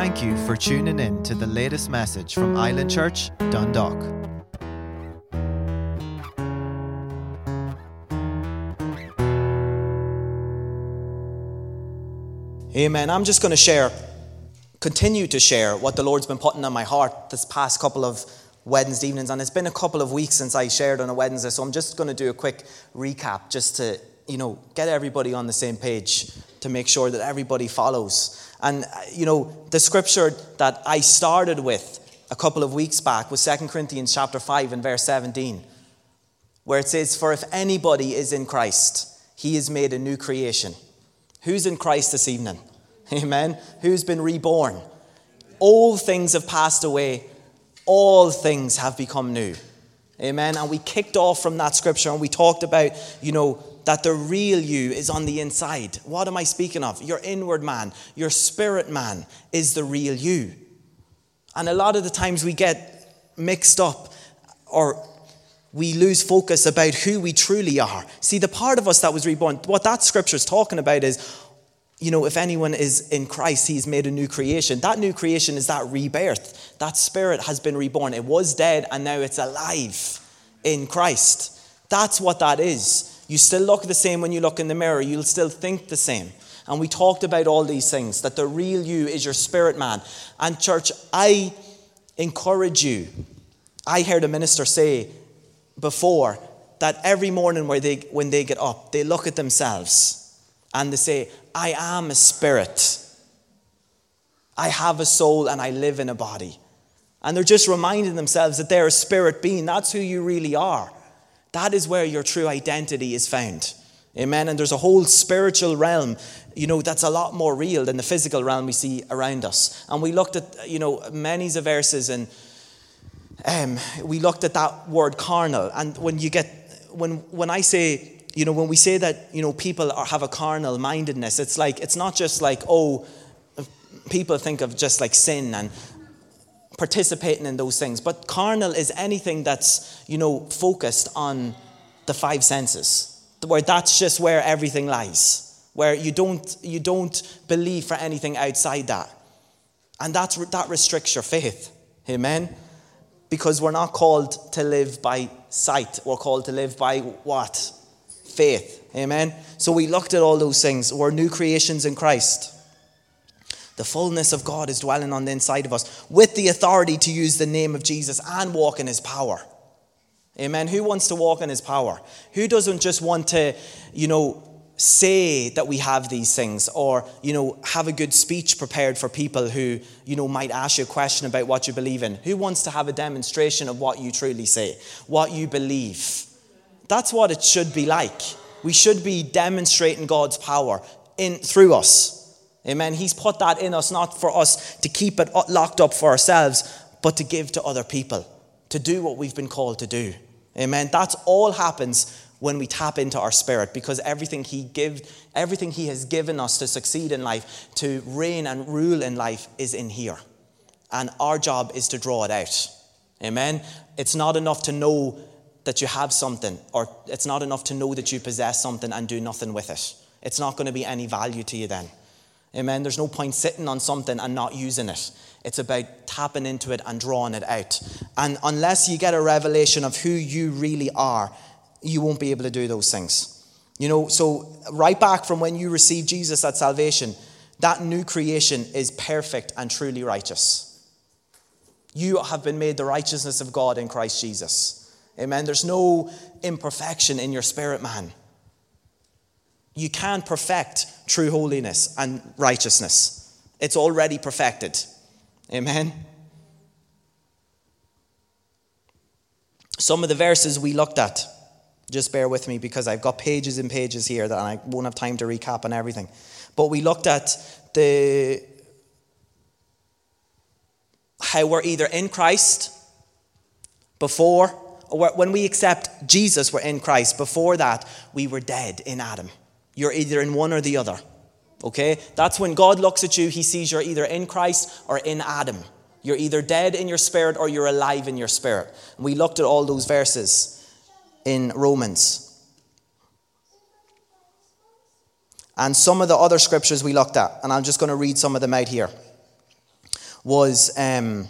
thank you for tuning in to the latest message from Island Church, Dundalk. Amen. I'm just going to share, continue to share what the Lord's been putting on my heart this past couple of Wednesday evenings. And it's been a couple of weeks since I shared on a Wednesday, so I'm just going to do a quick recap just to, you know, get everybody on the same page to make sure that everybody follows. And, you know, the scripture that I started with a couple of weeks back was 2 Corinthians chapter 5 and verse 17, where it says, For if anybody is in Christ, he is made a new creation. Who's in Christ this evening? Amen. Who's been reborn? All things have passed away, all things have become new. Amen. And we kicked off from that scripture and we talked about, you know, that the real you is on the inside. What am I speaking of? Your inward man, your spirit man is the real you. And a lot of the times we get mixed up or we lose focus about who we truly are. See, the part of us that was reborn, what that scripture is talking about is, you know, if anyone is in Christ, he's made a new creation. That new creation is that rebirth. That spirit has been reborn. It was dead and now it's alive in Christ. That's what that is. You still look the same when you look in the mirror, you'll still think the same. And we talked about all these things that the real you is your spirit man. And, church, I encourage you. I heard a minister say before that every morning where they, when they get up, they look at themselves and they say, I am a spirit. I have a soul and I live in a body. And they're just reminding themselves that they're a spirit being. That's who you really are. That is where your true identity is found. Amen. And there's a whole spiritual realm, you know, that's a lot more real than the physical realm we see around us. And we looked at, you know, many of the verses and um, we looked at that word carnal. And when you get, when, when I say, you know, when we say that, you know, people are, have a carnal mindedness, it's like, it's not just like, oh, people think of just like sin and participating in those things. But carnal is anything that's, you know, focused on the five senses, where that's just where everything lies, where you don't, you don't believe for anything outside that. And that's, that restricts your faith. Amen? Because we're not called to live by sight, we're called to live by what? Faith. Amen? So we looked at all those things. We're new creations in Christ. The fullness of God is dwelling on the inside of us with the authority to use the name of Jesus and walk in his power. Amen. Who wants to walk in his power? Who doesn't just want to, you know, say that we have these things or, you know, have a good speech prepared for people who, you know, might ask you a question about what you believe in? Who wants to have a demonstration of what you truly say, what you believe? That's what it should be like. We should be demonstrating God's power in through us. Amen. He's put that in us not for us to keep it locked up for ourselves, but to give to other people, to do what we've been called to do. Amen. That's all happens when we tap into our spirit because everything he give, everything he has given us to succeed in life, to reign and rule in life is in here. And our job is to draw it out. Amen. It's not enough to know that you have something or it's not enough to know that you possess something and do nothing with it. It's not going to be any value to you then. Amen. There's no point sitting on something and not using it. It's about tapping into it and drawing it out. And unless you get a revelation of who you really are, you won't be able to do those things. You know, so right back from when you received Jesus at salvation, that new creation is perfect and truly righteous. You have been made the righteousness of God in Christ Jesus. Amen. There's no imperfection in your spirit, man. You can't perfect true holiness and righteousness. It's already perfected. Amen. Some of the verses we looked at, just bear with me because I've got pages and pages here that I won't have time to recap on everything. But we looked at the how we're either in Christ before, or when we accept Jesus, we're in Christ. Before that, we were dead in Adam. You're either in one or the other. Okay? That's when God looks at you, he sees you're either in Christ or in Adam. You're either dead in your spirit or you're alive in your spirit. We looked at all those verses in Romans. And some of the other scriptures we looked at, and I'm just going to read some of them out here. was. Um,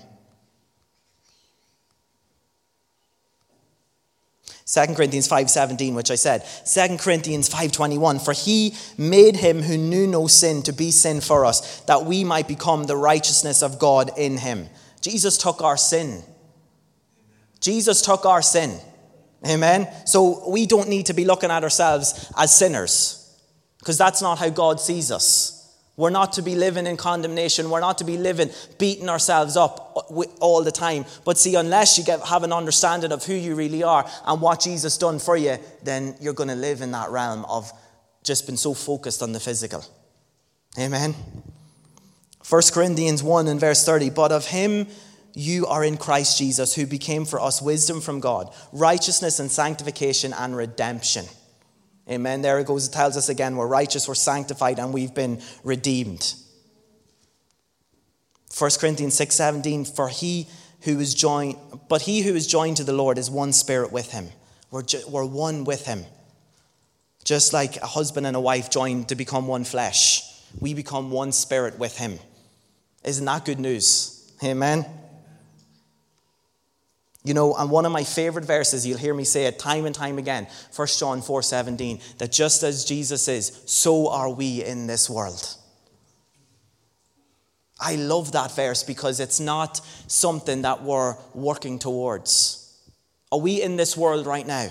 2 Corinthians 5:17 which I said. 2 Corinthians 5:21 for he made him who knew no sin to be sin for us that we might become the righteousness of God in him. Jesus took our sin. Jesus took our sin. Amen? So we don't need to be looking at ourselves as sinners because that's not how God sees us we're not to be living in condemnation. We're not to be living beating ourselves up all the time. But see, unless you get, have an understanding of who you really are and what Jesus done for you, then you're going to live in that realm of just being so focused on the physical. Amen. 1 Corinthians 1 and verse 30. But of him you are in Christ Jesus, who became for us wisdom from God, righteousness and sanctification and redemption Amen. There it goes. It tells us again we're righteous, we're sanctified, and we've been redeemed. 1 Corinthians 6 17, for he who is joined, but he who is joined to the Lord is one spirit with him. We're, ju- we're one with him. Just like a husband and a wife joined to become one flesh, we become one spirit with him. Isn't that good news? Amen. You know, and one of my favorite verses, you'll hear me say it time and time again, 1 John 4 17, that just as Jesus is, so are we in this world. I love that verse because it's not something that we're working towards. Are we in this world right now?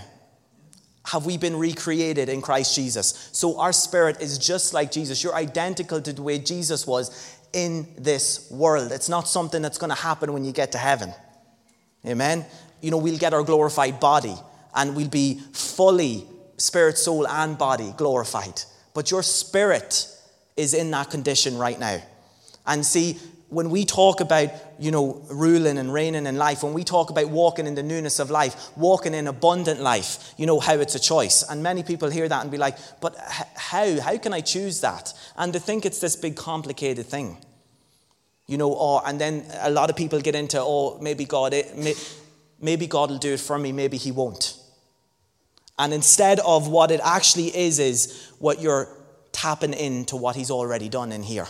Have we been recreated in Christ Jesus? So our spirit is just like Jesus. You're identical to the way Jesus was in this world. It's not something that's going to happen when you get to heaven. Amen. You know, we'll get our glorified body and we'll be fully spirit, soul, and body glorified. But your spirit is in that condition right now. And see, when we talk about, you know, ruling and reigning in life, when we talk about walking in the newness of life, walking in abundant life, you know how it's a choice. And many people hear that and be like, but how? How can I choose that? And they think it's this big complicated thing you know, or, and then a lot of people get into, oh, maybe God, eh, maybe God will do it for me, maybe He won't. And instead of what it actually is, is what you're tapping into what He's already done in here.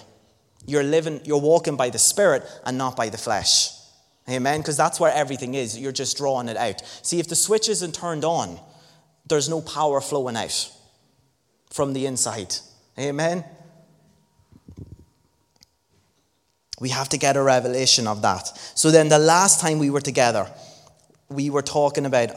You're living, you're walking by the Spirit and not by the flesh. Amen? Because that's where everything is. You're just drawing it out. See, if the switch isn't turned on, there's no power flowing out from the inside. Amen? We have to get a revelation of that. So then, the last time we were together, we were talking about,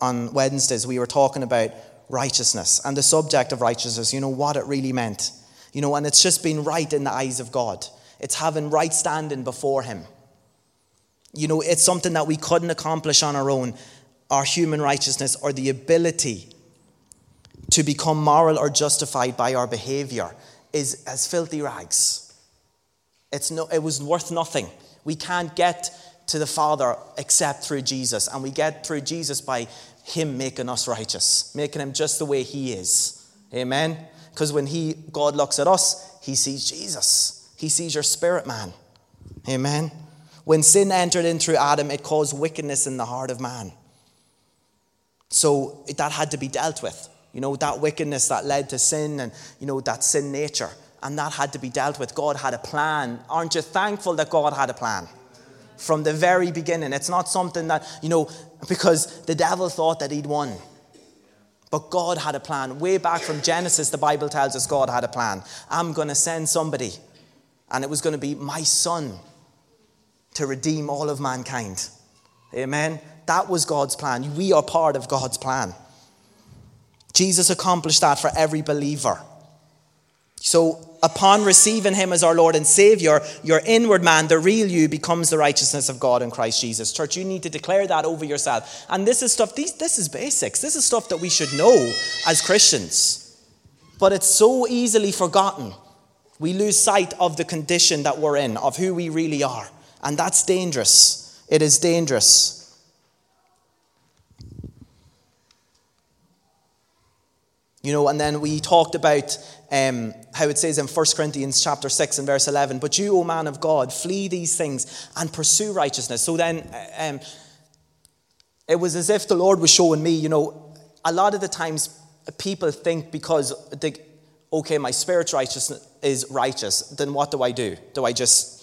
on Wednesdays, we were talking about righteousness and the subject of righteousness, you know, what it really meant. You know, and it's just being right in the eyes of God, it's having right standing before Him. You know, it's something that we couldn't accomplish on our own, our human righteousness or the ability to become moral or justified by our behavior is as filthy rags. It's no, it was worth nothing. We can't get to the Father except through Jesus. And we get through Jesus by Him making us righteous, making Him just the way He is. Amen? Because when he, God looks at us, He sees Jesus, He sees your spirit man. Amen? When sin entered in through Adam, it caused wickedness in the heart of man. So that had to be dealt with. You know, that wickedness that led to sin and, you know, that sin nature and that had to be dealt with. God had a plan. Aren't you thankful that God had a plan? From the very beginning. It's not something that, you know, because the devil thought that he'd won. But God had a plan. Way back from Genesis, the Bible tells us God had a plan. I'm going to send somebody, and it was going to be my son to redeem all of mankind. Amen? That was God's plan. We are part of God's plan. Jesus accomplished that for every believer. So, upon receiving Him as our Lord and Savior, your inward man, the real you, becomes the righteousness of God in Christ Jesus. Church, you need to declare that over yourself. And this is stuff, these, this is basics. This is stuff that we should know as Christians. But it's so easily forgotten. We lose sight of the condition that we're in, of who we really are. And that's dangerous. It is dangerous. You know, and then we talked about um, how it says in 1 Corinthians chapter 6 and verse 11, But you, O man of God, flee these things and pursue righteousness. So then um, it was as if the Lord was showing me, you know, a lot of the times people think because, they, okay, my spirit righteousness is righteous, then what do I do? Do I just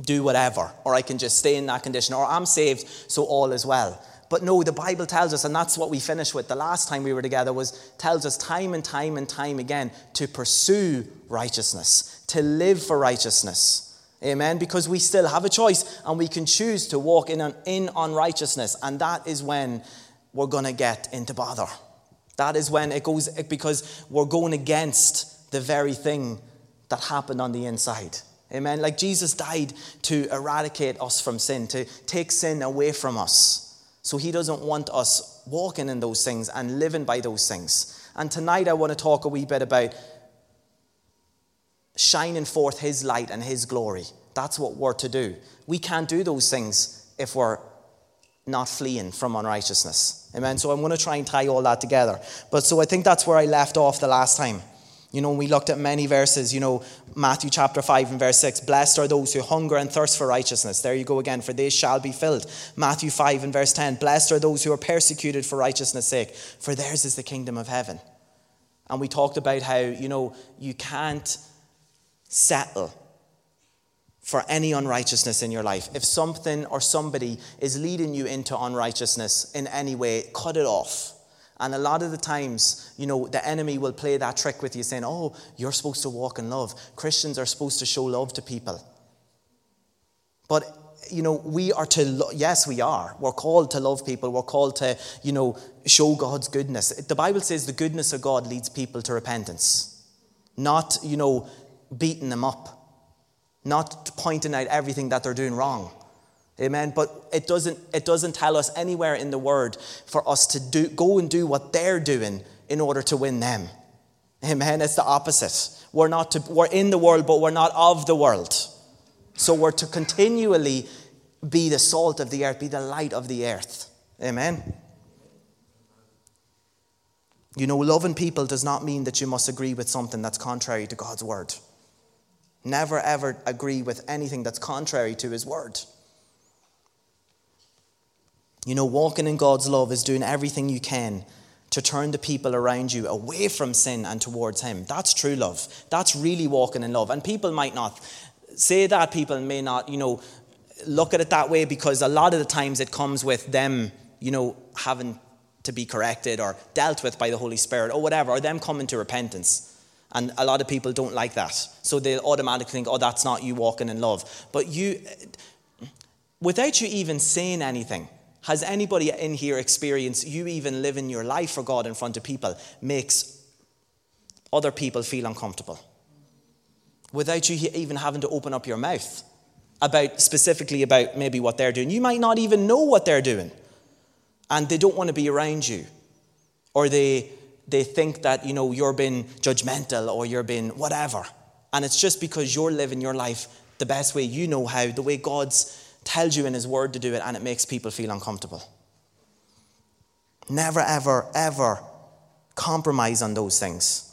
do whatever, or I can just stay in that condition, or I'm saved, so all is well. But no, the Bible tells us, and that's what we finished with the last time we were together, was tells us time and time and time again to pursue righteousness, to live for righteousness. Amen. Because we still have a choice and we can choose to walk in on, in unrighteousness. And that is when we're going to get into bother. That is when it goes, because we're going against the very thing that happened on the inside. Amen. Like Jesus died to eradicate us from sin, to take sin away from us. So he doesn't want us walking in those things and living by those things. And tonight I want to talk a wee bit about shining forth his light and his glory. That's what we're to do. We can't do those things if we're not fleeing from unrighteousness. Amen. So I'm going to try and tie all that together. But so I think that's where I left off the last time. You know, we looked at many verses, you know, Matthew chapter 5 and verse 6. Blessed are those who hunger and thirst for righteousness. There you go again, for they shall be filled. Matthew 5 and verse 10. Blessed are those who are persecuted for righteousness' sake, for theirs is the kingdom of heaven. And we talked about how, you know, you can't settle for any unrighteousness in your life. If something or somebody is leading you into unrighteousness in any way, cut it off. And a lot of the times, you know, the enemy will play that trick with you saying, oh, you're supposed to walk in love. Christians are supposed to show love to people. But, you know, we are to, lo- yes, we are. We're called to love people. We're called to, you know, show God's goodness. The Bible says the goodness of God leads people to repentance, not, you know, beating them up, not pointing out everything that they're doing wrong. Amen. But it doesn't, it doesn't tell us anywhere in the word for us to do, go and do what they're doing in order to win them. Amen. It's the opposite. We're, not to, we're in the world, but we're not of the world. So we're to continually be the salt of the earth, be the light of the earth. Amen. You know, loving people does not mean that you must agree with something that's contrary to God's word. Never ever agree with anything that's contrary to his word. You know, walking in God's love is doing everything you can to turn the people around you away from sin and towards Him. That's true love. That's really walking in love. And people might not say that, people may not, you know, look at it that way because a lot of the times it comes with them, you know, having to be corrected or dealt with by the Holy Spirit or whatever, or them coming to repentance. And a lot of people don't like that. So they automatically think, oh, that's not you walking in love. But you, without you even saying anything, has anybody in here experienced you even living your life for God in front of people makes other people feel uncomfortable? Without you even having to open up your mouth about specifically about maybe what they're doing. You might not even know what they're doing. And they don't want to be around you. Or they they think that you know you're being judgmental or you're being whatever. And it's just because you're living your life the best way you know how, the way God's tells you in His Word to do it, and it makes people feel uncomfortable. Never, ever, ever compromise on those things.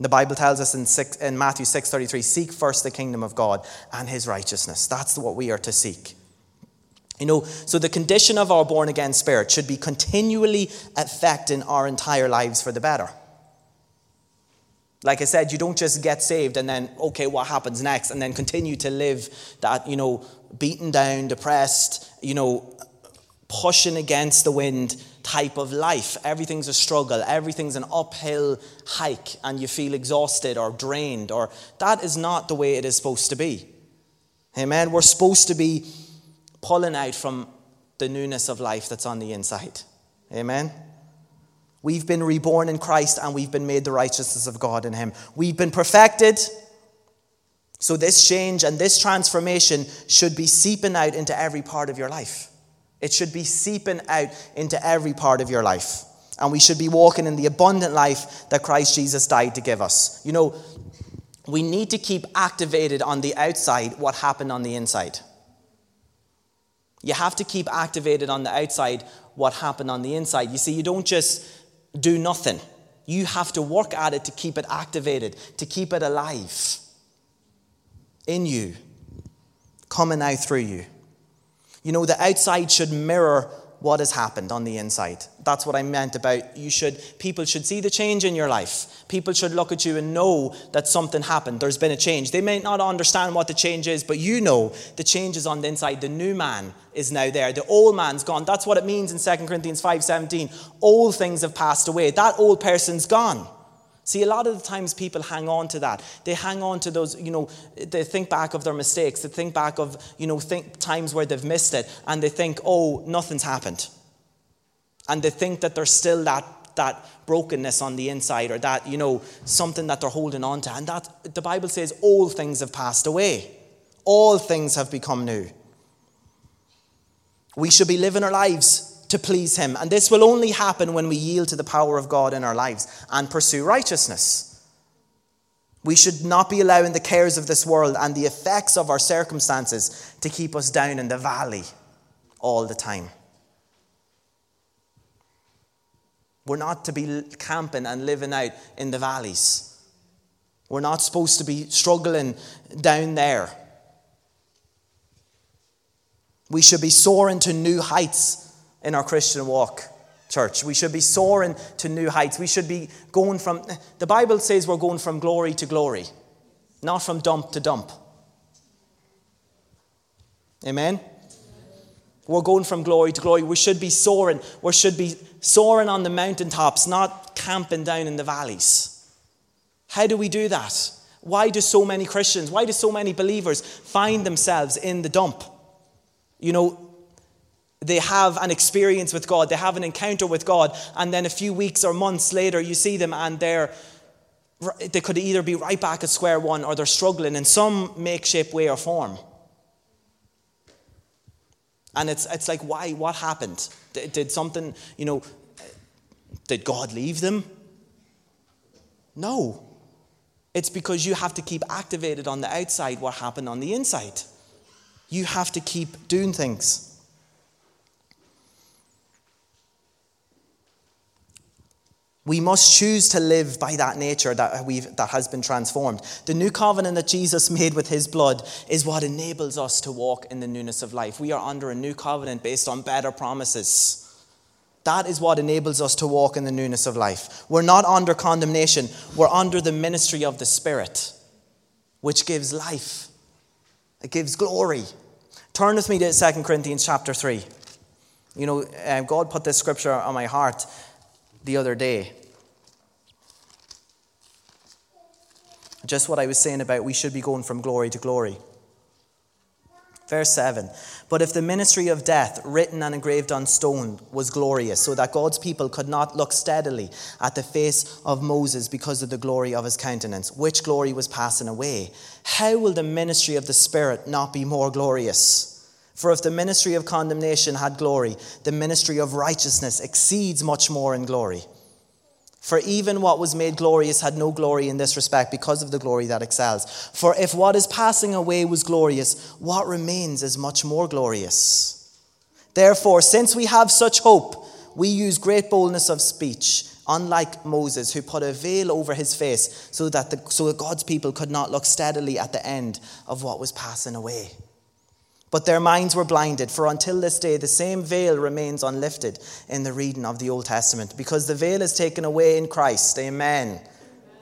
The Bible tells us in, six, in Matthew 6:33, seek first the kingdom of God and his righteousness. That's what we are to seek. You know, so the condition of our born again spirit should be continually affecting our entire lives for the better. Like I said, you don't just get saved and then, okay, what happens next? And then continue to live that, you know, beaten down, depressed, you know, pushing against the wind type of life. Everything's a struggle, everything's an uphill hike, and you feel exhausted or drained, or that is not the way it is supposed to be. Amen. We're supposed to be pulling out from the newness of life that's on the inside. Amen. We've been reborn in Christ and we've been made the righteousness of God in Him. We've been perfected. So, this change and this transformation should be seeping out into every part of your life. It should be seeping out into every part of your life. And we should be walking in the abundant life that Christ Jesus died to give us. You know, we need to keep activated on the outside what happened on the inside. You have to keep activated on the outside what happened on the inside. You see, you don't just do nothing. You have to work at it to keep it activated, to keep it alive in you, coming out through you. You know, the outside should mirror what has happened on the inside. That's what I meant about you should people should see the change in your life. People should look at you and know that something happened. There's been a change. They may not understand what the change is, but you know the change is on the inside. The new man is now there. The old man's gone. That's what it means in 2 Corinthians 5:17. Old things have passed away. That old person's gone. See, a lot of the times people hang on to that. They hang on to those, you know, they think back of their mistakes. They think back of, you know, think times where they've missed it. And they think, oh, nothing's happened. And they think that there's still that, that brokenness on the inside or that, you know, something that they're holding on to. And that, the Bible says, all things have passed away. All things have become new. We should be living our lives to please Him. And this will only happen when we yield to the power of God in our lives and pursue righteousness. We should not be allowing the cares of this world and the effects of our circumstances to keep us down in the valley all the time. We're not to be camping and living out in the valleys. We're not supposed to be struggling down there. We should be soaring to new heights in our Christian walk, church. We should be soaring to new heights. We should be going from, the Bible says we're going from glory to glory, not from dump to dump. Amen? We're going from glory to glory. We should be soaring. We should be soaring on the mountaintops, not camping down in the valleys. How do we do that? Why do so many Christians, why do so many believers find themselves in the dump? You know, they have an experience with God, they have an encounter with God, and then a few weeks or months later, you see them and they're they could either be right back at square one or they're struggling in some makeshift way or form. And it's, it's like, why? What happened? Did, did something, you know, did God leave them? No. It's because you have to keep activated on the outside what happened on the inside. You have to keep doing things. We must choose to live by that nature that, we've, that has been transformed. The new covenant that Jesus made with his blood is what enables us to walk in the newness of life. We are under a new covenant based on better promises. That is what enables us to walk in the newness of life. We're not under condemnation, we're under the ministry of the Spirit, which gives life, it gives glory. Turn with me to 2 Corinthians chapter 3. You know, uh, God put this scripture on my heart the other day. Just what I was saying about we should be going from glory to glory. Verse 7 But if the ministry of death, written and engraved on stone, was glorious, so that God's people could not look steadily at the face of Moses because of the glory of his countenance, which glory was passing away, how will the ministry of the Spirit not be more glorious? For if the ministry of condemnation had glory, the ministry of righteousness exceeds much more in glory. For even what was made glorious had no glory in this respect because of the glory that excels. For if what is passing away was glorious, what remains is much more glorious. Therefore, since we have such hope, we use great boldness of speech, unlike Moses, who put a veil over his face so that, the, so that God's people could not look steadily at the end of what was passing away. But their minds were blinded, for until this day the same veil remains unlifted in the reading of the Old Testament, because the veil is taken away in Christ. Amen.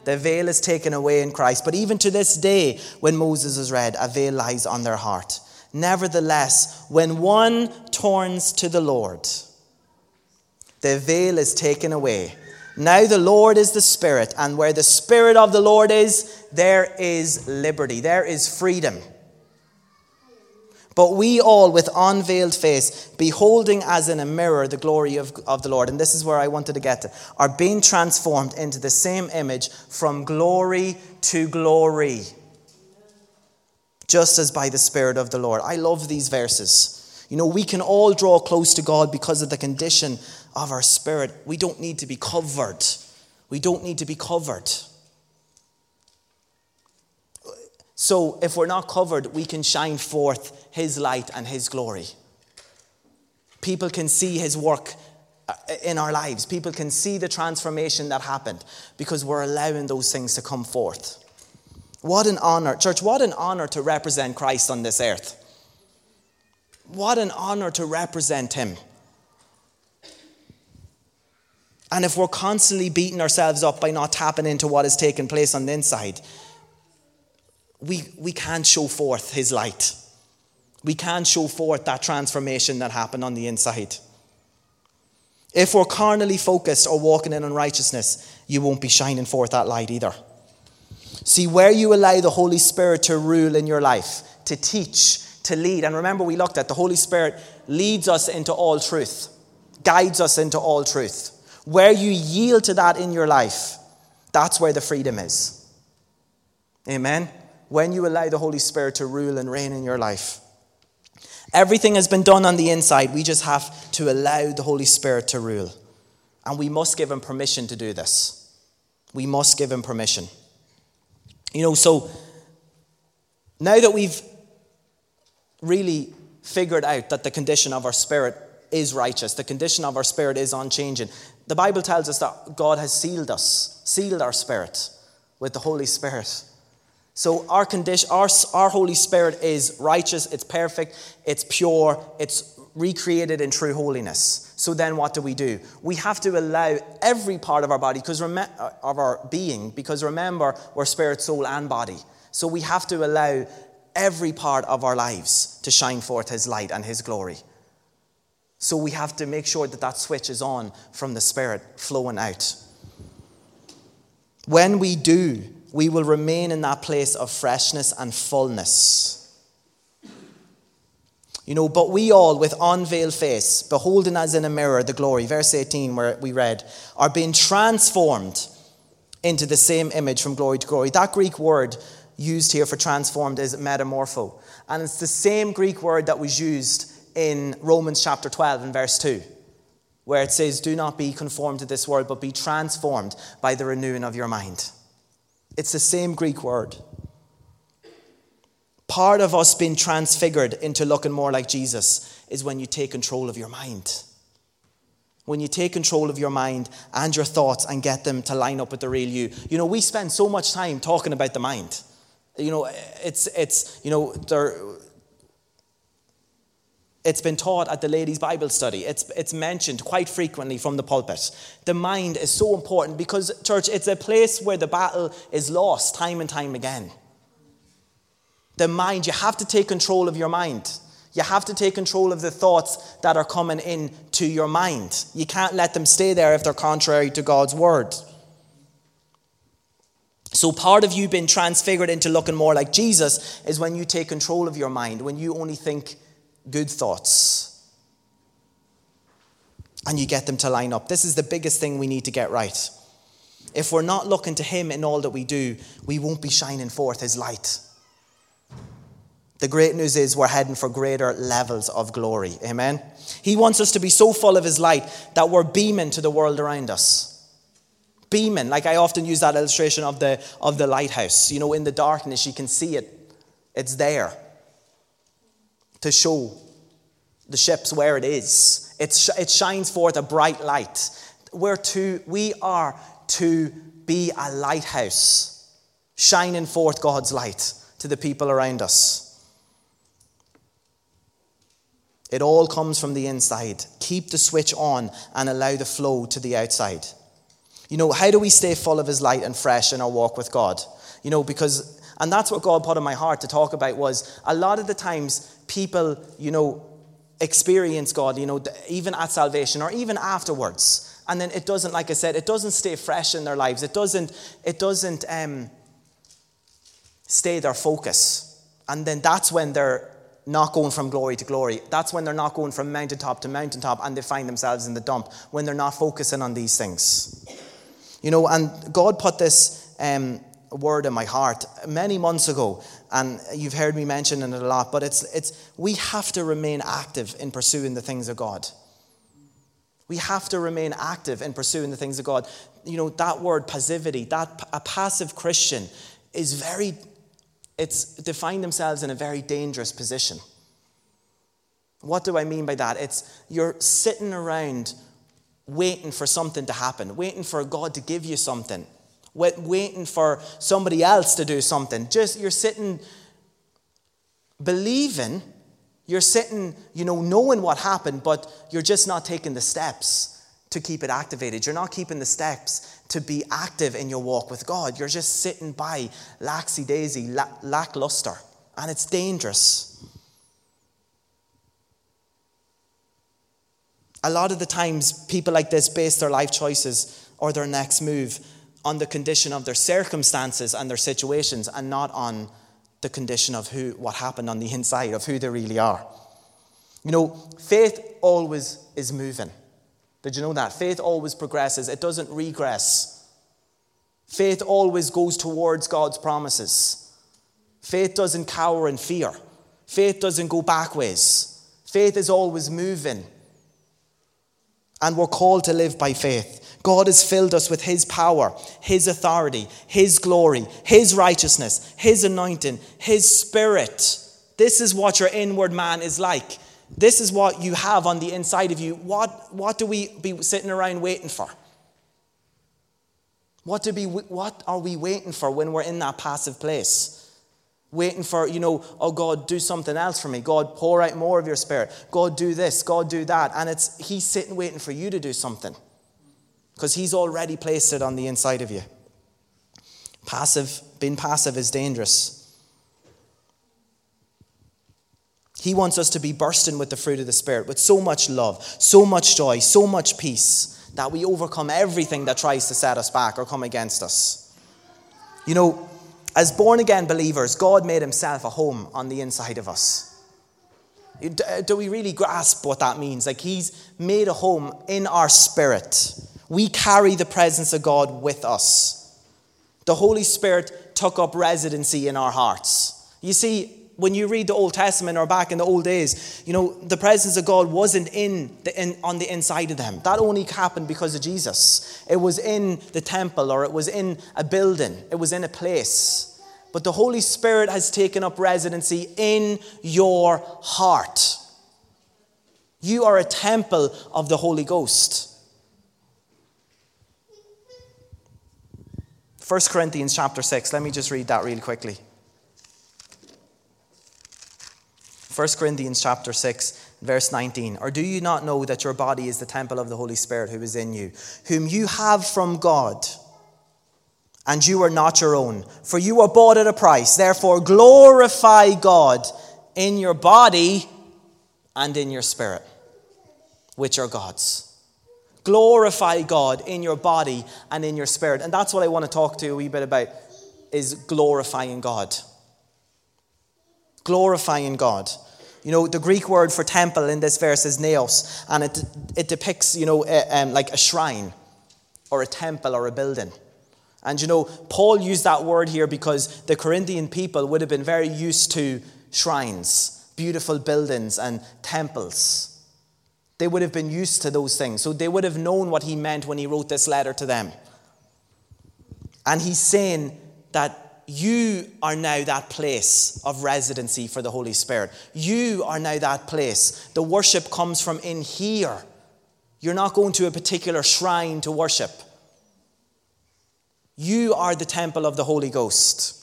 The veil is taken away in Christ. But even to this day, when Moses is read, a veil lies on their heart. Nevertheless, when one turns to the Lord, the veil is taken away. Now the Lord is the Spirit, and where the Spirit of the Lord is, there is liberty, there is freedom. But we all, with unveiled face, beholding as in a mirror the glory of, of the Lord, and this is where I wanted to get to, are being transformed into the same image from glory to glory, just as by the Spirit of the Lord. I love these verses. You know, we can all draw close to God because of the condition of our spirit. We don't need to be covered. We don't need to be covered. So, if we're not covered, we can shine forth His light and His glory. People can see His work uh, in our lives. People can see the transformation that happened because we're allowing those things to come forth. What an honor, church, what an honor to represent Christ on this earth. What an honor to represent Him. And if we're constantly beating ourselves up by not tapping into what is taking place on the inside, we, we can't show forth His light. We can't show forth that transformation that happened on the inside. If we're carnally focused or walking in unrighteousness, you won't be shining forth that light either. See, where you allow the Holy Spirit to rule in your life, to teach, to lead, and remember, we looked at the Holy Spirit leads us into all truth, guides us into all truth. Where you yield to that in your life, that's where the freedom is. Amen? When you allow the Holy Spirit to rule and reign in your life. Everything has been done on the inside. We just have to allow the Holy Spirit to rule. And we must give him permission to do this. We must give him permission. You know, so now that we've really figured out that the condition of our spirit is righteous, the condition of our spirit is unchanging, the Bible tells us that God has sealed us, sealed our spirit with the Holy Spirit. So our condition, our, our Holy Spirit is righteous, it's perfect, it's pure, it's recreated in true holiness. So then what do we do? We have to allow every part of our body, because rem- uh, of our being, because remember, we're spirit, soul, and body. So we have to allow every part of our lives to shine forth His light and His glory. So we have to make sure that that switch is on from the Spirit flowing out. When we do, we will remain in that place of freshness and fullness. You know, but we all, with unveiled face, beholding as in a mirror the glory, verse 18, where we read, are being transformed into the same image from glory to glory. That Greek word used here for transformed is metamorpho. And it's the same Greek word that was used in Romans chapter 12 and verse 2, where it says, Do not be conformed to this world, but be transformed by the renewing of your mind. It's the same Greek word. Part of us being transfigured into looking more like Jesus is when you take control of your mind. When you take control of your mind and your thoughts and get them to line up with the real you. You know, we spend so much time talking about the mind. You know, it's, it's you know, there, it's been taught at the ladies' Bible study. It's, it's mentioned quite frequently from the pulpit. The mind is so important because, church, it's a place where the battle is lost time and time again. The mind, you have to take control of your mind. You have to take control of the thoughts that are coming in to your mind. You can't let them stay there if they're contrary to God's word. So, part of you being transfigured into looking more like Jesus is when you take control of your mind, when you only think good thoughts and you get them to line up. This is the biggest thing we need to get right. If we're not looking to Him in all that we do, we won't be shining forth His light. The great news is we're heading for greater levels of glory. Amen. He wants us to be so full of His light that we're beaming to the world around us. Beaming, like I often use that illustration of the, of the lighthouse. You know, in the darkness, you can see it, it's there to show the ships where it is. It, sh- it shines forth a bright light. We're to, we are to be a lighthouse, shining forth God's light to the people around us. It all comes from the inside. Keep the switch on and allow the flow to the outside. You know, how do we stay full of His light and fresh in our walk with God? You know, because, and that's what God put in my heart to talk about was a lot of the times people, you know, experience God, you know, even at salvation or even afterwards. And then it doesn't, like I said, it doesn't stay fresh in their lives. It doesn't, it doesn't um, stay their focus. And then that's when they're not going from glory to glory. That's when they're not going from mountaintop to mountaintop and they find themselves in the dump, when they're not focusing on these things. You know, and God put this um, word in my heart many months ago, and you've heard me mention it a lot, but it's, it's we have to remain active in pursuing the things of God. We have to remain active in pursuing the things of God. You know, that word passivity, that a passive Christian is very, it's they themselves in a very dangerous position. What do I mean by that? It's you're sitting around waiting for something to happen, waiting for God to give you something waiting for somebody else to do something. Just you're sitting believing, you're sitting, you know, knowing what happened, but you're just not taking the steps to keep it activated. You're not keeping the steps to be active in your walk with God. You're just sitting by laxy daisy, lackluster, and it's dangerous. A lot of the times, people like this base their life choices or their next move on the condition of their circumstances and their situations and not on the condition of who, what happened on the inside, of who they really are. You know, faith always is moving. Did you know that? Faith always progresses, it doesn't regress. Faith always goes towards God's promises. Faith doesn't cower in fear. Faith doesn't go backwards. Faith is always moving. And we're called to live by faith. God has filled us with His power, His authority, His glory, His righteousness, His anointing, His spirit. This is what your inward man is like. This is what you have on the inside of you. What, what do we be sitting around waiting for? What, do we, what are we waiting for when we're in that passive place? Waiting for, you know, oh God, do something else for me. God, pour out more of your spirit. God, do this. God, do that. And it's He's sitting waiting for you to do something. Because He's already placed it on the inside of you. Passive, being passive is dangerous. He wants us to be bursting with the fruit of the Spirit, with so much love, so much joy, so much peace, that we overcome everything that tries to set us back or come against us. You know, as born again believers, God made himself a home on the inside of us. Uh, do we really grasp what that means? Like, he's made a home in our spirit. We carry the presence of God with us. The Holy Spirit took up residency in our hearts. You see, when you read the Old Testament or back in the old days, you know, the presence of God wasn't in, the, in on the inside of them. That only happened because of Jesus. It was in the temple or it was in a building, it was in a place. But the Holy Spirit has taken up residency in your heart. You are a temple of the Holy Ghost. 1 Corinthians chapter 6. Let me just read that really quickly. 1 Corinthians chapter 6, verse 19. Or do you not know that your body is the temple of the Holy Spirit who is in you, whom you have from God, and you are not your own? For you were bought at a price. Therefore, glorify God in your body and in your spirit, which are God's. Glorify God in your body and in your spirit. And that's what I want to talk to you a wee bit about is glorifying God glorifying God. You know, the Greek word for temple in this verse is naos, and it, it depicts, you know, a, um, like a shrine or a temple or a building. And you know, Paul used that word here because the Corinthian people would have been very used to shrines, beautiful buildings, and temples. They would have been used to those things. So they would have known what he meant when he wrote this letter to them. And he's saying that you are now that place of residency for the Holy Spirit. You are now that place. The worship comes from in here. You're not going to a particular shrine to worship. You are the temple of the Holy Ghost.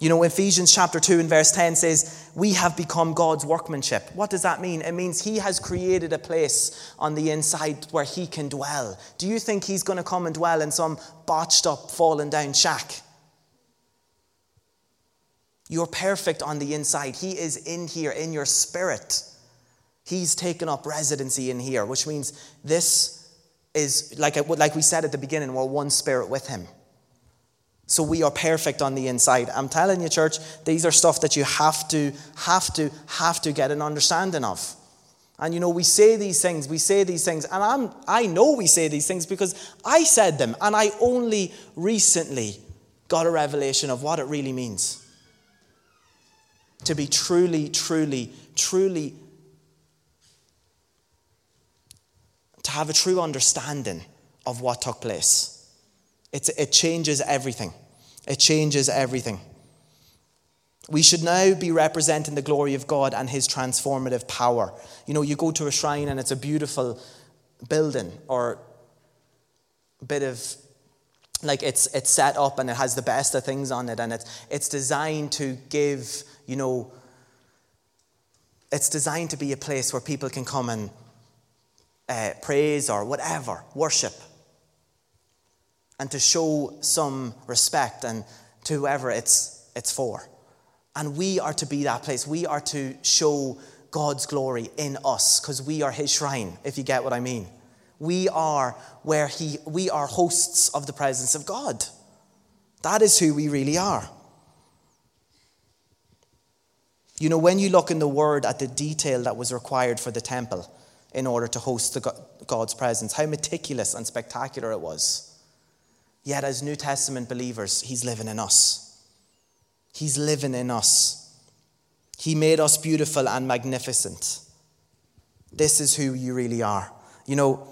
You know, Ephesians chapter 2 and verse 10 says, We have become God's workmanship. What does that mean? It means He has created a place on the inside where He can dwell. Do you think He's going to come and dwell in some botched up, fallen down shack? You're perfect on the inside. He is in here, in your spirit. He's taken up residency in here, which means this is, like, like we said at the beginning, we're one spirit with Him. So we are perfect on the inside. I'm telling you, church, these are stuff that you have to, have to, have to get an understanding of. And you know, we say these things, we say these things, and I'm, I know we say these things because I said them, and I only recently got a revelation of what it really means. To be truly, truly, truly, to have a true understanding of what took place. It's, it changes everything. It changes everything. We should now be representing the glory of God and His transformative power. You know, you go to a shrine and it's a beautiful building or bit of like it's it's set up and it has the best of things on it and it's it's designed to give you know it's designed to be a place where people can come and uh, praise or whatever, worship, and to show some respect and to whoever it's, it's for. And we are to be that place. We are to show God's glory in us because we are His shrine, if you get what I mean. We are where He, we are hosts of the presence of God. That is who we really are. You know, when you look in the Word at the detail that was required for the temple in order to host the, God's presence, how meticulous and spectacular it was. Yet, as New Testament believers, He's living in us. He's living in us. He made us beautiful and magnificent. This is who you really are. You know,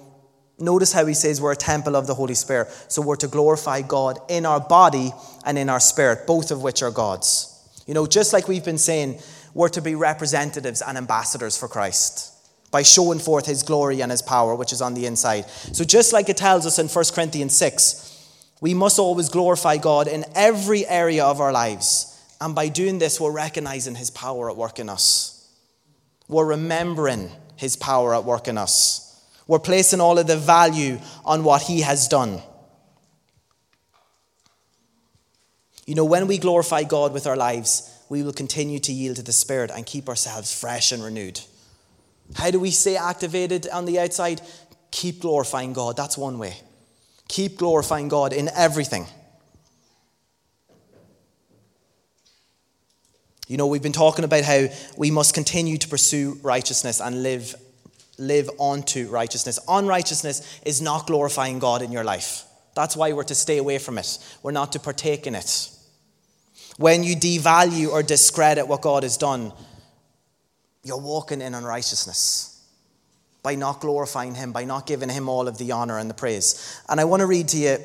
notice how he says we're a temple of the Holy Spirit. So we're to glorify God in our body and in our spirit, both of which are God's. You know, just like we've been saying, we're to be representatives and ambassadors for Christ by showing forth his glory and his power, which is on the inside. So just like it tells us in 1 Corinthians 6, we must always glorify God in every area of our lives. And by doing this, we're recognizing His power at work in us. We're remembering His power at work in us. We're placing all of the value on what He has done. You know, when we glorify God with our lives, we will continue to yield to the Spirit and keep ourselves fresh and renewed. How do we stay activated on the outside? Keep glorifying God. That's one way. Keep glorifying God in everything. You know, we've been talking about how we must continue to pursue righteousness and live, live onto righteousness. Unrighteousness is not glorifying God in your life. That's why we're to stay away from it. We're not to partake in it. When you devalue or discredit what God has done, you're walking in unrighteousness by not glorifying Him, by not giving Him all of the honor and the praise. And I want to read to you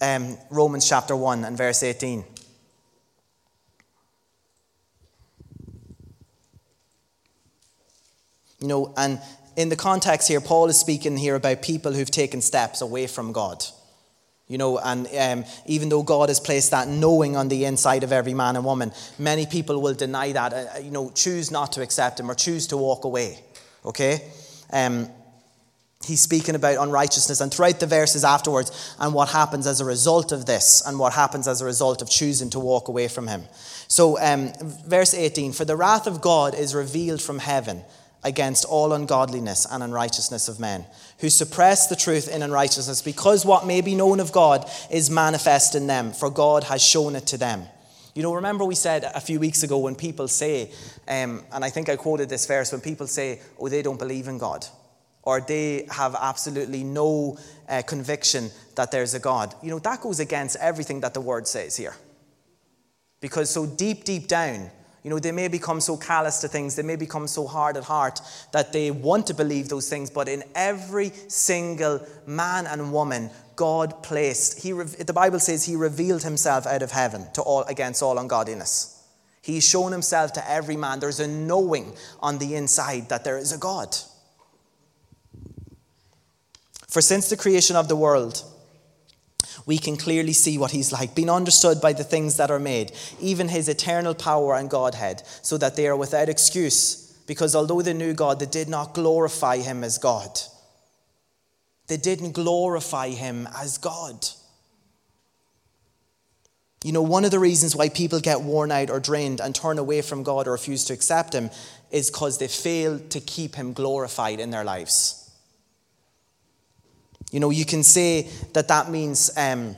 um, Romans chapter 1 and verse 18. You know, and in the context here, Paul is speaking here about people who've taken steps away from God. You know, and um, even though God has placed that knowing on the inside of every man and woman, many people will deny that, uh, uh, you know, choose not to accept Him or choose to walk away. Okay? Um, he's speaking about unrighteousness, and throughout the verses afterwards, and what happens as a result of this, and what happens as a result of choosing to walk away from Him. So, um, verse 18 For the wrath of God is revealed from heaven against all ungodliness and unrighteousness of men, who suppress the truth in unrighteousness, because what may be known of God is manifest in them, for God has shown it to them. You know, remember we said a few weeks ago when people say, um, and I think I quoted this verse, when people say, oh, they don't believe in God, or they have absolutely no uh, conviction that there's a God. You know, that goes against everything that the word says here. Because so deep, deep down, you know, they may become so callous to things, they may become so hard at heart that they want to believe those things, but in every single man and woman, God placed, he, the Bible says he revealed himself out of heaven to all, against all ungodliness. He's shown himself to every man. There's a knowing on the inside that there is a God. For since the creation of the world, we can clearly see what he's like, being understood by the things that are made, even his eternal power and Godhead, so that they are without excuse. Because although they knew God, they did not glorify him as God. They didn't glorify him as God. You know, one of the reasons why people get worn out or drained and turn away from God or refuse to accept Him is because they fail to keep Him glorified in their lives. You know, you can say that that means. Um,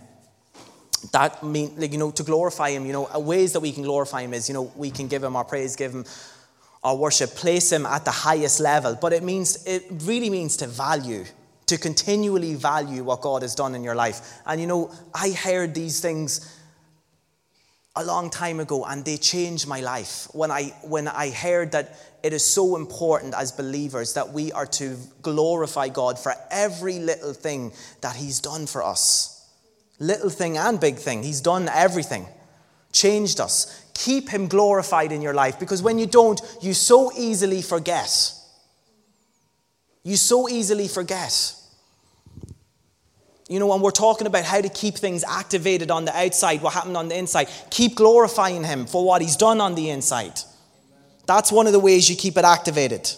that mean like, you know to glorify him you know ways that we can glorify him is you know we can give him our praise give him our worship place him at the highest level but it means it really means to value to continually value what god has done in your life and you know i heard these things a long time ago and they changed my life when i when i heard that it is so important as believers that we are to glorify God for every little thing that He's done for us. Little thing and big thing. He's done everything, changed us. Keep Him glorified in your life because when you don't, you so easily forget. You so easily forget. You know, when we're talking about how to keep things activated on the outside, what happened on the inside, keep glorifying Him for what He's done on the inside. That's one of the ways you keep it activated.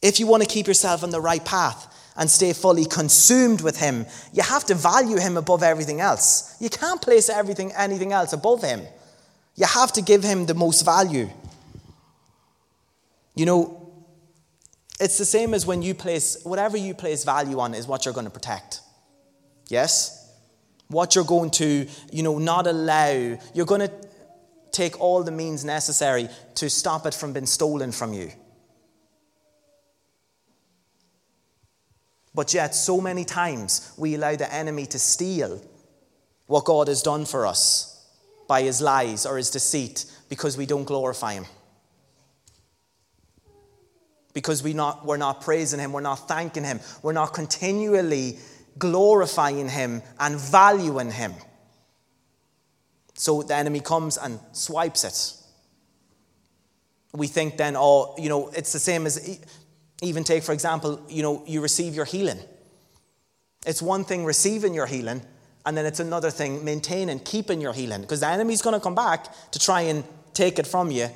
If you want to keep yourself on the right path and stay fully consumed with Him, you have to value Him above everything else. You can't place everything, anything else above Him. You have to give Him the most value. You know, it's the same as when you place, whatever you place value on is what you're going to protect. Yes? What you're going to, you know, not allow. You're going to take all the means necessary to stop it from being stolen from you. But yet, so many times we allow the enemy to steal what God has done for us by his lies or his deceit because we don't glorify him. Because we not, we're not praising him, we're not thanking him, we're not continually glorifying him and valuing him. So the enemy comes and swipes it. We think then, oh, you know, it's the same as even take, for example, you know, you receive your healing. It's one thing receiving your healing, and then it's another thing maintaining, keeping your healing. Because the enemy's going to come back to try and take it from you,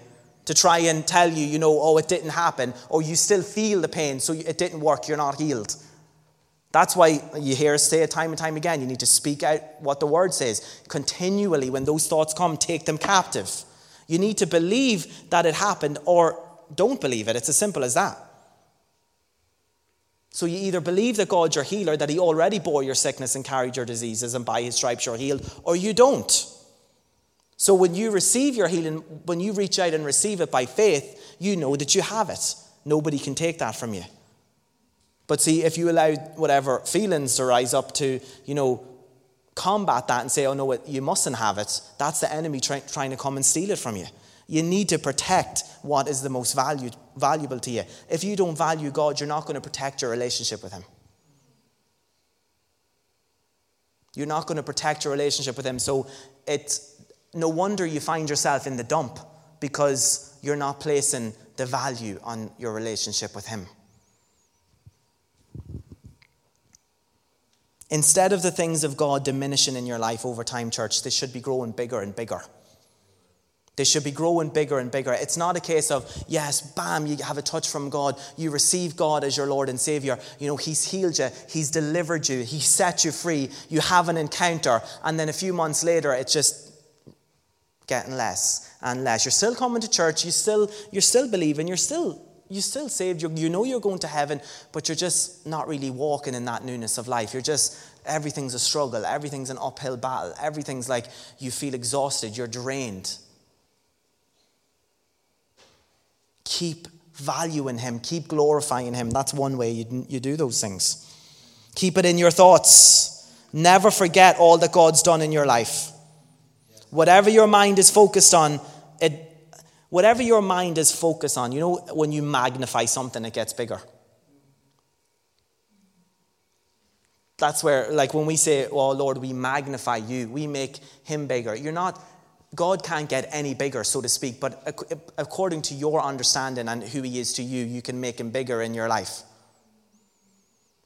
to try and tell you, you know, oh, it didn't happen, or you still feel the pain, so it didn't work, you're not healed. That's why you hear us say it time and time again. You need to speak out what the word says. Continually, when those thoughts come, take them captive. You need to believe that it happened or don't believe it. It's as simple as that. So you either believe that God's your healer, that He already bore your sickness and carried your diseases, and by His stripes you're healed, or you don't. So when you receive your healing, when you reach out and receive it by faith, you know that you have it. Nobody can take that from you. But see, if you allow whatever feelings to rise up to, you know, combat that and say, oh no, you mustn't have it, that's the enemy try, trying to come and steal it from you. You need to protect what is the most valued, valuable to you. If you don't value God, you're not going to protect your relationship with Him. You're not going to protect your relationship with Him. So it's no wonder you find yourself in the dump because you're not placing the value on your relationship with Him. Instead of the things of God diminishing in your life over time, church, they should be growing bigger and bigger. They should be growing bigger and bigger. It's not a case of, yes, bam, you have a touch from God. You receive God as your Lord and Savior. You know, He's healed you, He's delivered you, He set you free. You have an encounter, and then a few months later, it's just getting less and less. You're still coming to church, you still, you're still believing, you're still, you're still saved. You, you know you're going to heaven, but you're just not really walking in that newness of life. You're just, everything's a struggle, everything's an uphill battle, everything's like you feel exhausted, you're drained. Keep valuing Him, keep glorifying Him. That's one way you, you do those things. Keep it in your thoughts. Never forget all that God's done in your life. Whatever your mind is focused on, it, whatever your mind is focused on, you know, when you magnify something, it gets bigger. That's where, like, when we say, Oh Lord, we magnify you, we make him bigger. You're not God can't get any bigger, so to speak, but according to your understanding and who He is to you, you can make Him bigger in your life.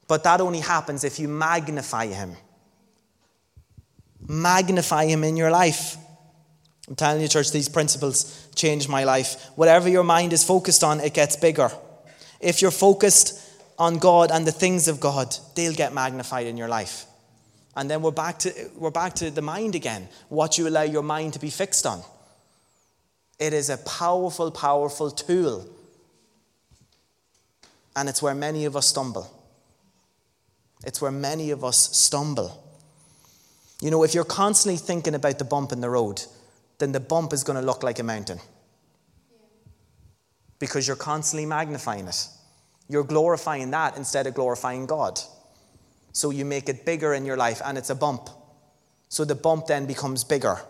But that only happens if you magnify Him. Magnify Him in your life. I'm telling you, church, these principles change my life. Whatever your mind is focused on, it gets bigger. If you're focused on God and the things of God, they'll get magnified in your life. And then we're back to, we're back to the mind again, what you allow your mind to be fixed on. It is a powerful, powerful tool. And it's where many of us stumble. It's where many of us stumble. You know, if you're constantly thinking about the bump in the road, then the bump is going to look like a mountain. Because you're constantly magnifying it. You're glorifying that instead of glorifying God. So you make it bigger in your life, and it's a bump. So the bump then becomes bigger.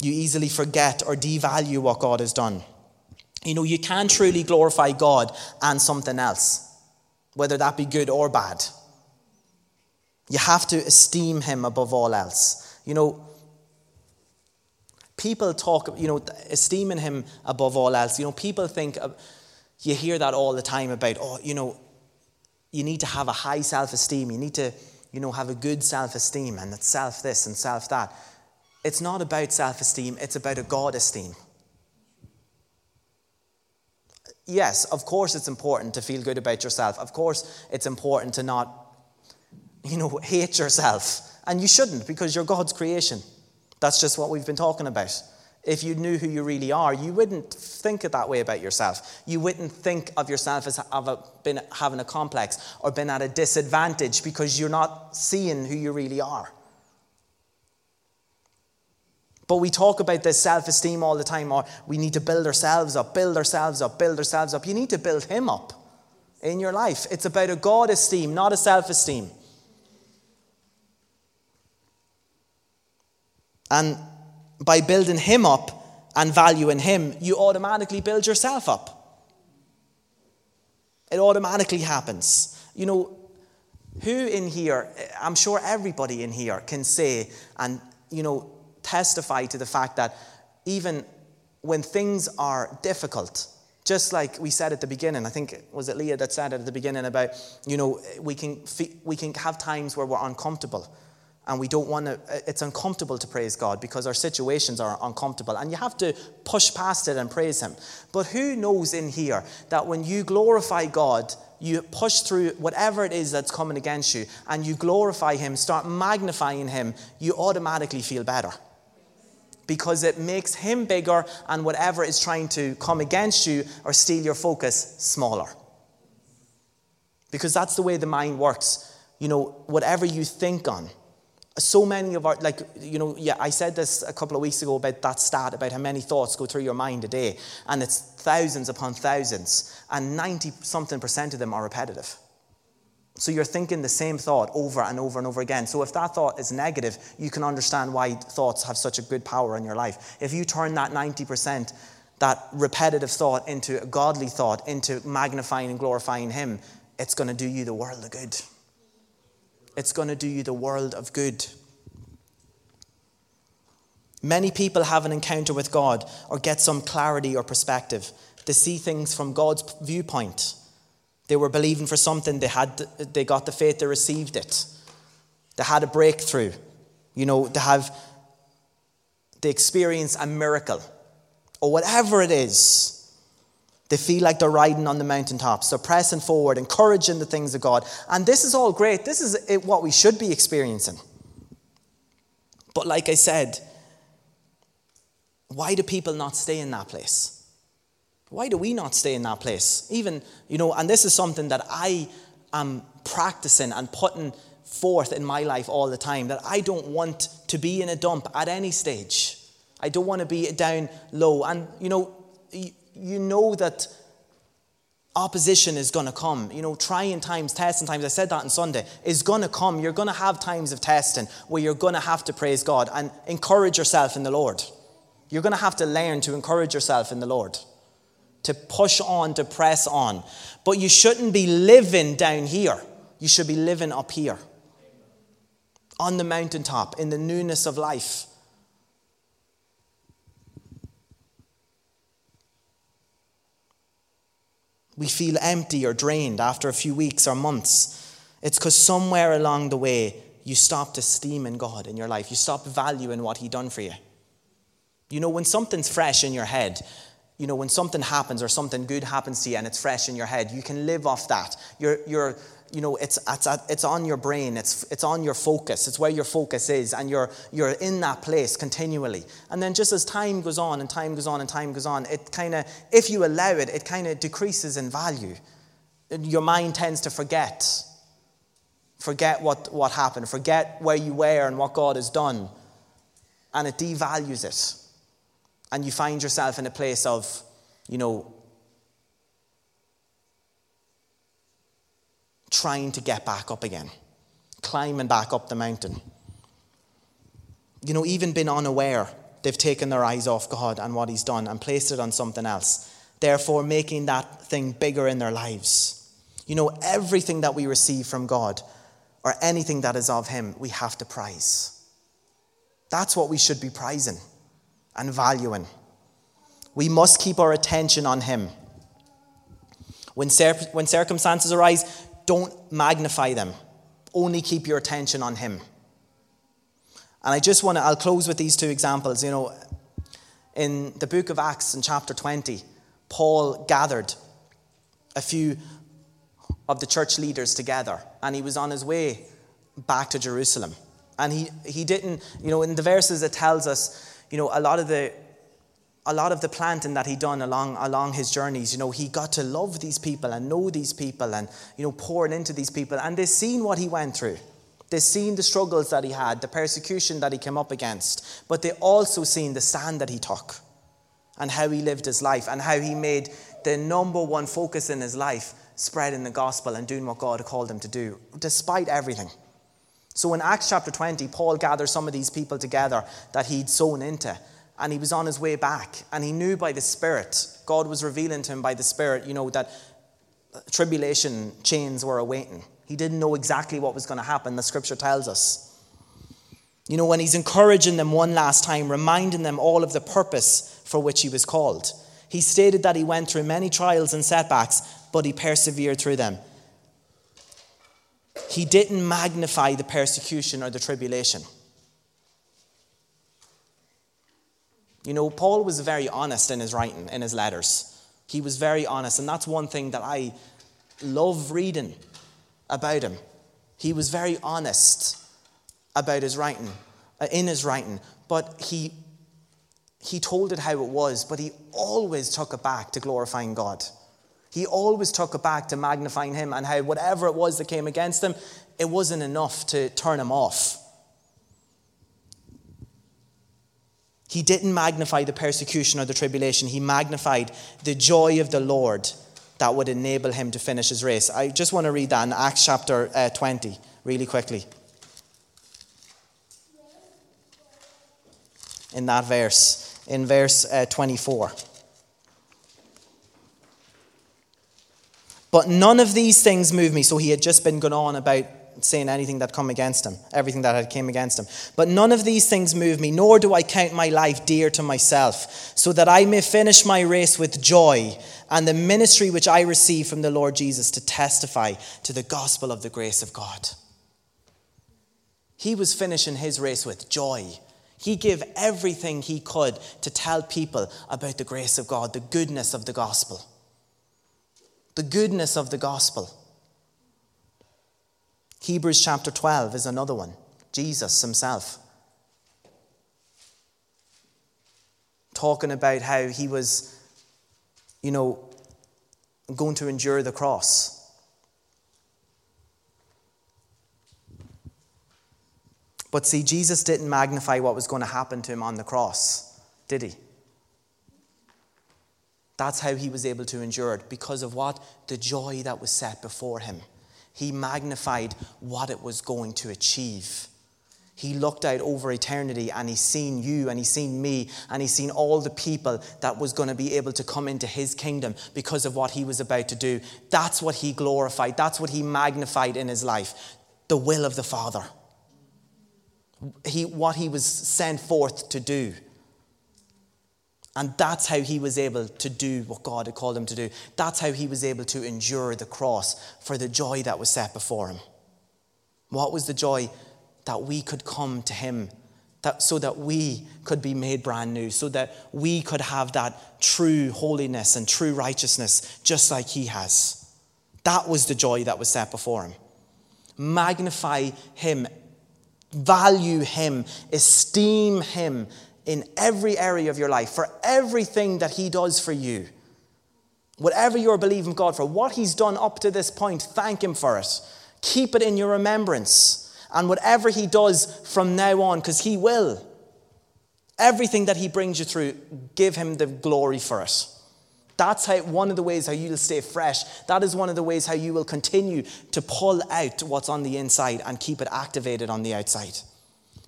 You easily forget or devalue what God has done. You know, you can truly glorify God and something else, whether that be good or bad. You have to esteem Him above all else. You know, people talk, you know, esteeming Him above all else. You know, people think, you hear that all the time about, oh, you know, you need to have a high self esteem. You need to, you know, have a good self esteem and it's self this and self that. It's not about self esteem, it's about a God esteem. yes, of course it's important to feel good about yourself. Of course it's important to not, you know, hate yourself. And you shouldn't because you're God's creation. That's just what we've been talking about. If you knew who you really are, you wouldn't think it that way about yourself. You wouldn't think of yourself as having a complex or been at a disadvantage because you're not seeing who you really are. But we talk about this self esteem all the time, or we need to build ourselves up, build ourselves up, build ourselves up. You need to build Him up in your life. It's about a God esteem, not a self esteem. And by building Him up and valuing Him, you automatically build yourself up. It automatically happens. You know, who in here, I'm sure everybody in here can say and, you know, testify to the fact that even when things are difficult, just like we said at the beginning, I think was it Leah that said it at the beginning about, you know, we can, we can have times where we're uncomfortable and we don't want to, uh, it's uncomfortable to praise God because our situations are uncomfortable and you have to push past it and praise Him. But who knows in here that when you glorify God, you push through whatever it is that's coming against you and you glorify Him, start magnifying Him, you automatically feel better because it makes him bigger and whatever is trying to come against you or steal your focus smaller. Because that's the way the mind works. You know, whatever you think on. So many of our, like, you know, yeah, I said this a couple of weeks ago about that stat about how many thoughts go through your mind a day. And it's thousands upon thousands. And 90 something percent of them are repetitive. So you're thinking the same thought over and over and over again. So if that thought is negative, you can understand why thoughts have such a good power in your life. If you turn that 90%, that repetitive thought into a godly thought, into magnifying and glorifying Him, it's going to do you the world of good. It's going to do you the world of good. Many people have an encounter with God or get some clarity or perspective to see things from God's viewpoint. They were believing for something, they, had, they got the faith, they received it. They had a breakthrough. You know, they have, they experience a miracle. Or whatever it is. They feel like they're riding on the mountaintops. They're pressing forward, encouraging the things of God. And this is all great. This is what we should be experiencing. But like I said, why do people not stay in that place? Why do we not stay in that place? Even, you know, and this is something that I am practicing and putting forth in my life all the time that I don't want to be in a dump at any stage. I don't want to be down low. And, you know, you know that opposition is going to come. You know, trying times, testing times, I said that on Sunday, is going to come. You're going to have times of testing where you're going to have to praise God and encourage yourself in the Lord. You're going to have to learn to encourage yourself in the Lord to push on, to press on. But you shouldn't be living down here. You should be living up here. On the mountaintop, in the newness of life. We feel empty or drained after a few weeks or months. It's because somewhere along the way, you stopped esteeming God in your life. You stopped valuing what He done for you. You know, when something's fresh in your head, you know, when something happens or something good happens to you and it's fresh in your head, you can live off that. You're, you're, you know, it's, it's, it's on your brain, it's, it's on your focus, it's where your focus is, and you're, you're in that place continually. And then just as time goes on and time goes on and time goes on, it kind of, if you allow it, it kind of decreases in value. Your mind tends to forget. Forget what, what happened, forget where you were and what God has done, and it devalues it and you find yourself in a place of, you know, trying to get back up again, climbing back up the mountain. You know, even been unaware, they've taken their eyes off God and what He's done and placed it on something else, therefore making that thing bigger in their lives. You know, everything that we receive from God or anything that is of Him, we have to prize. That's what we should be prizing and valuing. We must keep our attention on Him. When, cir- when circumstances arise, don't magnify them. Only keep your attention on Him. And I just want to, I'll close with these two examples. You know, in the book of Acts in chapter 20, Paul gathered a few of the church leaders together, and he was on his way back to Jerusalem. And he, he didn't, you know, in the verses it tells us, you know, a lot of the a lot of the planting that he done along along his journeys, you know, he got to love these people and know these people and you know pouring into these people, and they seen what he went through. They seen the struggles that he had, the persecution that he came up against, but they also seen the stand that he took and how he lived his life and how he made the number one focus in his life spreading the gospel and doing what God called him to do, despite everything. So in Acts chapter 20, Paul gathers some of these people together that he'd sown into, and he was on his way back, and he knew by the Spirit, God was revealing to him by the Spirit, you know, that tribulation chains were awaiting. He didn't know exactly what was going to happen, the scripture tells us. You know, when he's encouraging them one last time, reminding them all of the purpose for which he was called. He stated that he went through many trials and setbacks, but he persevered through them. He didn't magnify the persecution or the tribulation. You know, Paul was very honest in his writing, in his letters. He was very honest, and that's one thing that I love reading about him. He was very honest about his writing, uh, in his writing, but he he told it how it was, but he always took it back to glorifying God. He always took it back to magnifying him and how whatever it was that came against him, it wasn't enough to turn him off. He didn't magnify the persecution or the tribulation, he magnified the joy of the Lord that would enable him to finish his race. I just want to read that in Acts chapter uh, 20 really quickly. In that verse, in verse uh, 24. But none of these things move me. So he had just been going on about saying anything that come against him, everything that had came against him. But none of these things move me, nor do I count my life dear to myself, so that I may finish my race with joy and the ministry which I receive from the Lord Jesus to testify to the gospel of the grace of God. He was finishing his race with joy. He gave everything he could to tell people about the grace of God, the goodness of the gospel. The goodness of the gospel. Hebrews chapter 12 is another one. Jesus himself. Talking about how he was, you know, going to endure the cross. But see, Jesus didn't magnify what was going to happen to him on the cross, did he? That's how he was able to endure it because of what? The joy that was set before him. He magnified what it was going to achieve. He looked out over eternity and he's seen you and he's seen me and he's seen all the people that was going to be able to come into his kingdom because of what he was about to do. That's what he glorified. That's what he magnified in his life. The will of the Father he, what he was sent forth to do. And that's how he was able to do what God had called him to do. That's how he was able to endure the cross for the joy that was set before him. What was the joy? That we could come to him, that, so that we could be made brand new, so that we could have that true holiness and true righteousness just like he has. That was the joy that was set before him. Magnify him value Him, esteem Him in every area of your life, for everything that He does for you. Whatever you're believing God for, what He's done up to this point, thank Him for it. Keep it in your remembrance. And whatever He does from now on, because He will, everything that He brings you through, give Him the glory for it. That's how, one of the ways how you'll stay fresh. That is one of the ways how you will continue to pull out what's on the inside and keep it activated on the outside.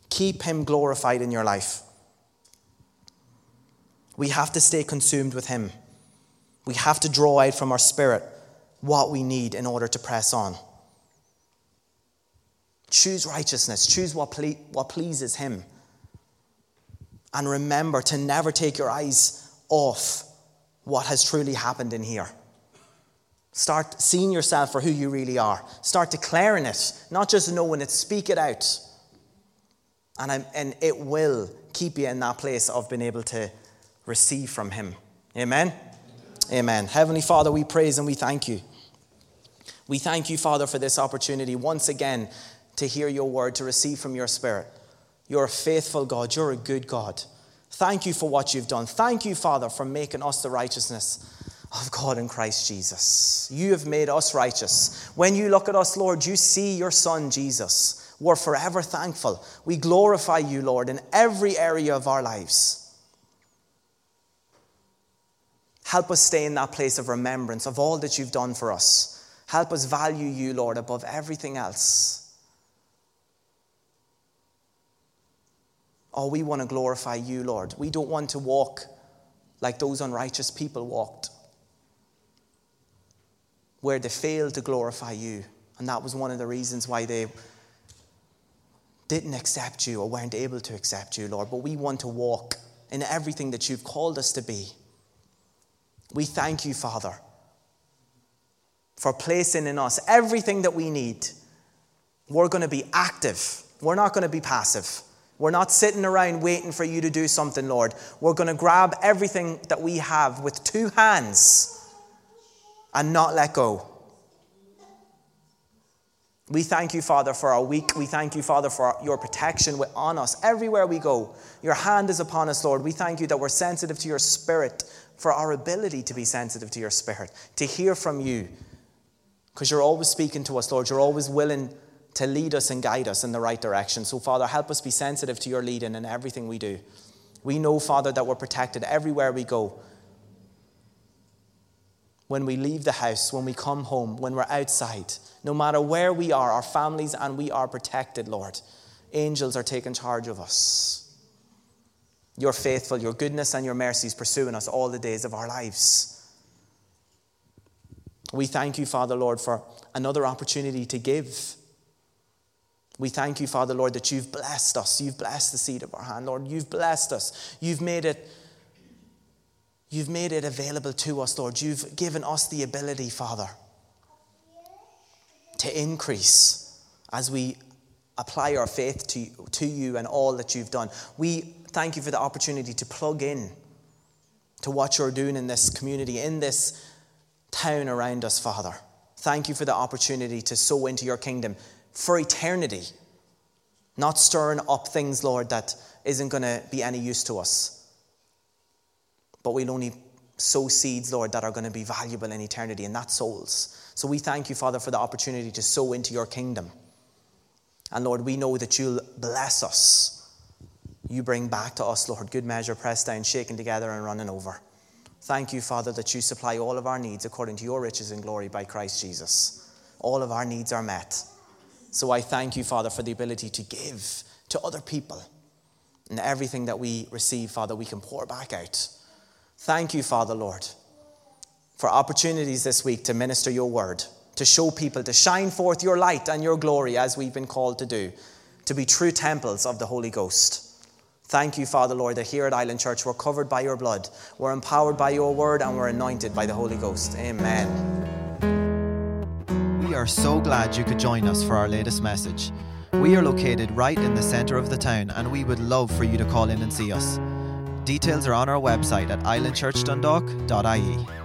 Keep Him glorified in your life. We have to stay consumed with Him. We have to draw out from our spirit what we need in order to press on. Choose righteousness, choose what, ple- what pleases Him. And remember to never take your eyes off what has truly happened in here. Start seeing yourself for who you really are. Start declaring it, not just knowing it, speak it out. And, I'm, and it will keep you in that place of being able to receive from Him. Amen? Amen. Heavenly Father, we praise and we thank you. We thank you, Father, for this opportunity once again to hear your word, to receive from your Spirit. You're a faithful God, you're a good God. Thank you for what you've done. Thank you, Father, for making us the righteousness of God in Christ Jesus. You have made us righteous. When you look at us, Lord, you see your Son, Jesus. We're forever thankful. We glorify you, Lord, in every area of our lives. Help us stay in that place of remembrance of all that you've done for us. Help us value you, Lord, above everything else. Oh, we want to glorify you, Lord. We don't want to walk like those unrighteous people walked, where they failed to glorify you. And that was one of the reasons why they didn't accept you or weren't able to accept you, Lord. But we want to walk in everything that you've called us to be. We thank you, Father, for placing in us everything that we need. We're going to be active, we're not going to be passive. We're not sitting around waiting for you to do something, Lord. We're going to grab everything that we have with two hands and not let go. We thank you, Father, for our week. We thank you, Father, for your protection on us everywhere we go. Your hand is upon us, Lord. We thank you that we're sensitive to your spirit for our ability to be sensitive to your spirit, to hear from you. Because you're always speaking to us, Lord. You're always willing to lead us and guide us in the right direction. So, Father, help us be sensitive to your leading in everything we do. We know, Father, that we're protected everywhere we go. When we leave the house, when we come home, when we're outside, no matter where we are, our families and we are protected, Lord. Angels are taking charge of us. You're faithful, your goodness and your mercies pursuing us all the days of our lives. We thank you, Father, Lord, for another opportunity to give. We thank you, Father, Lord, that you've blessed us. You've blessed the seed of our hand, Lord. You've blessed us. You've made it. You've made it available to us, Lord. You've given us the ability, Father, to increase as we apply our faith to, to you and all that you've done. We thank you for the opportunity to plug in to what you're doing in this community, in this town around us, Father. Thank you for the opportunity to sow into your kingdom for eternity, not stirring up things, Lord, that isn't going to be any use to us. But we'll only sow seeds, Lord, that are going to be valuable in eternity, and that's souls. So we thank you, Father, for the opportunity to sow into your kingdom. And Lord, we know that you'll bless us you bring back to us, Lord, good measure, pressed down, shaken together, and running over. Thank you, Father, that you supply all of our needs according to your riches and glory by Christ Jesus. All of our needs are met. So I thank you, Father, for the ability to give to other people. And everything that we receive, Father, we can pour back out. Thank you, Father, Lord, for opportunities this week to minister your word, to show people, to shine forth your light and your glory as we've been called to do, to be true temples of the Holy Ghost. Thank you, Father, Lord, that here at Island Church we're covered by your blood, we're empowered by your word, and we're anointed by the Holy Ghost. Amen. We are so glad you could join us for our latest message. We are located right in the centre of the town, and we would love for you to call in and see us. Details are on our website at islandchurchdundalk.ie.